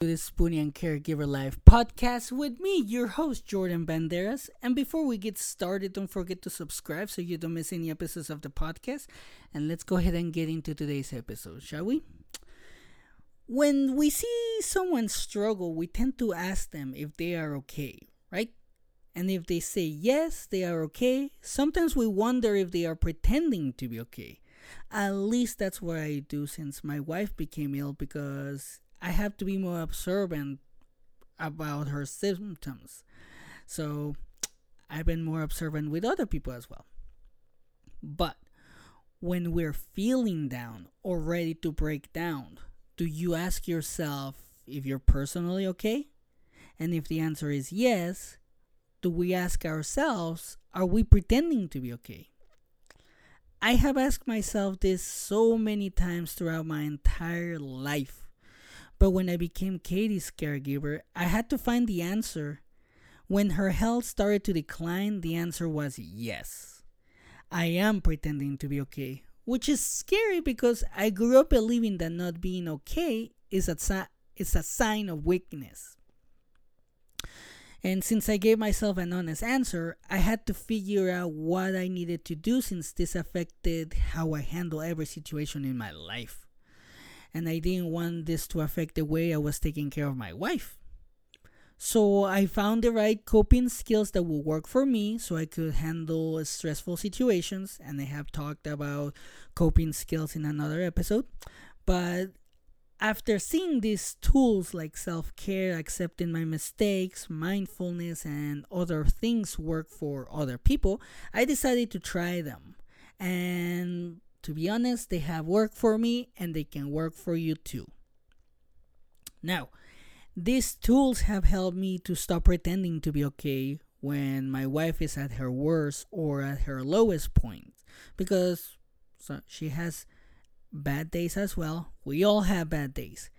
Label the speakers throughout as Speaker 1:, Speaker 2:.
Speaker 1: the Spoonie and Caregiver Life podcast with me, your host, Jordan Banderas. And before we get started, don't forget to subscribe so you don't miss any episodes of the podcast. And let's go ahead and get into today's episode, shall we? When we see someone struggle, we tend to ask them if they are okay, right? And if they say yes, they are okay, sometimes we wonder if they are pretending to be okay. At least that's what I do since my wife became ill because I have to be more observant about her symptoms. So I've been more observant with other people as well. But when we're feeling down or ready to break down, do you ask yourself if you're personally okay? And if the answer is yes, do we ask ourselves, are we pretending to be okay? I have asked myself this so many times throughout my entire life. But when I became Katie's caregiver, I had to find the answer. When her health started to decline, the answer was yes. I am pretending to be okay, which is scary because I grew up believing that not being okay is a, is a sign of weakness. And since I gave myself an honest answer, I had to figure out what I needed to do since this affected how I handle every situation in my life and I didn't want this to affect the way I was taking care of my wife. So I found the right coping skills that would work for me so I could handle stressful situations and I have talked about coping skills in another episode. But after seeing these tools like self-care, accepting my mistakes, mindfulness and other things work for other people, I decided to try them. And to be honest, they have worked for me and they can work for you too. Now, these tools have helped me to stop pretending to be okay when my wife is at her worst or at her lowest point because so she has bad days as well. We all have bad days.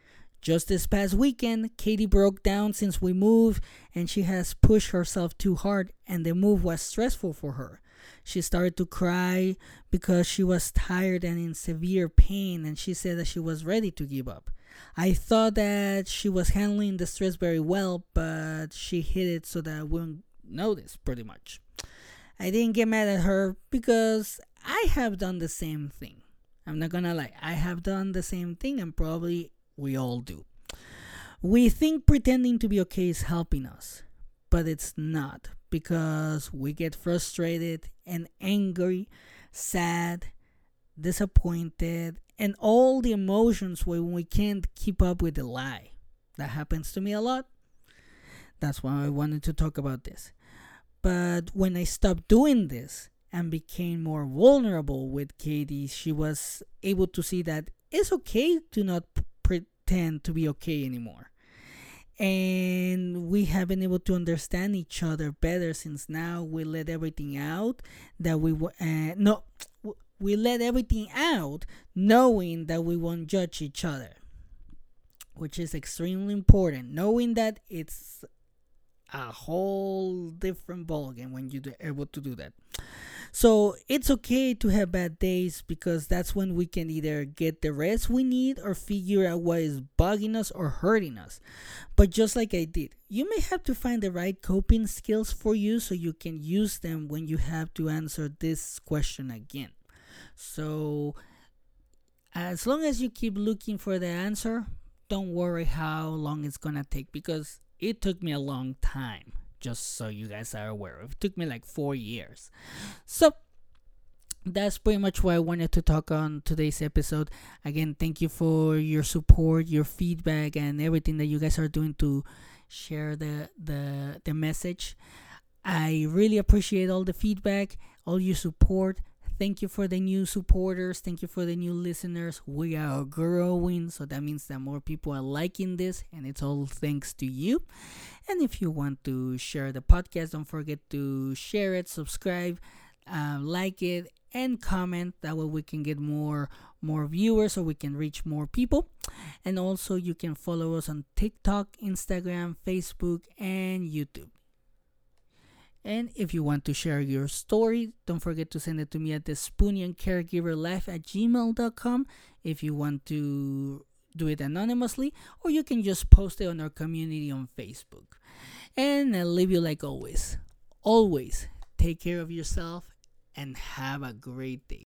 Speaker 1: Just this past weekend, Katie broke down since we moved and she has pushed herself too hard and the move was stressful for her. She started to cry because she was tired and in severe pain, and she said that she was ready to give up. I thought that she was handling the stress very well, but she hid it so that I wouldn't notice pretty much. I didn't get mad at her because I have done the same thing. I'm not gonna lie, I have done the same thing, and probably we all do. We think pretending to be okay is helping us, but it's not because we get frustrated and angry, sad, disappointed, and all the emotions when we can't keep up with the lie. That happens to me a lot. That's why I wanted to talk about this. But when I stopped doing this and became more vulnerable with Katie, she was able to see that it's okay to not pretend to be okay anymore and we have been able to understand each other better since now. We let everything out that we uh, no we let everything out knowing that we won't judge each other which is extremely important. Knowing that it's a whole different ballgame when you're able to do that so it's okay to have bad days because that's when we can either get the rest we need or figure out what is bugging us or hurting us. But just like I did, you may have to find the right coping skills for you so you can use them when you have to answer this question again. So as long as you keep looking for the answer, don't worry how long it's gonna take because it took me a long time just so you guys are aware. It took me like four years. So that's pretty much what I wanted to talk on today's episode. Again, thank you for your support, your feedback, and everything that you guys are doing to share the the the message. I really appreciate all the feedback, all your support. Thank you for the new supporters. Thank you for the new listeners. We are growing, so that means that more people are liking this, and it's all thanks to you. And if you want to share the podcast, don't forget to share it, subscribe, uh, like it, and comment. That way we can get more more viewers, so we can reach more people. And also, you can follow us on TikTok, Instagram, Facebook, and YouTube. And if you want to share your story, don't forget to send it to me at the Spoonie and Caregiver Life at gmail.com. If you want to do it anonymously, or you can just post it on our community on Facebook. And I'll leave you like always. Always take care of yourself and have a great day.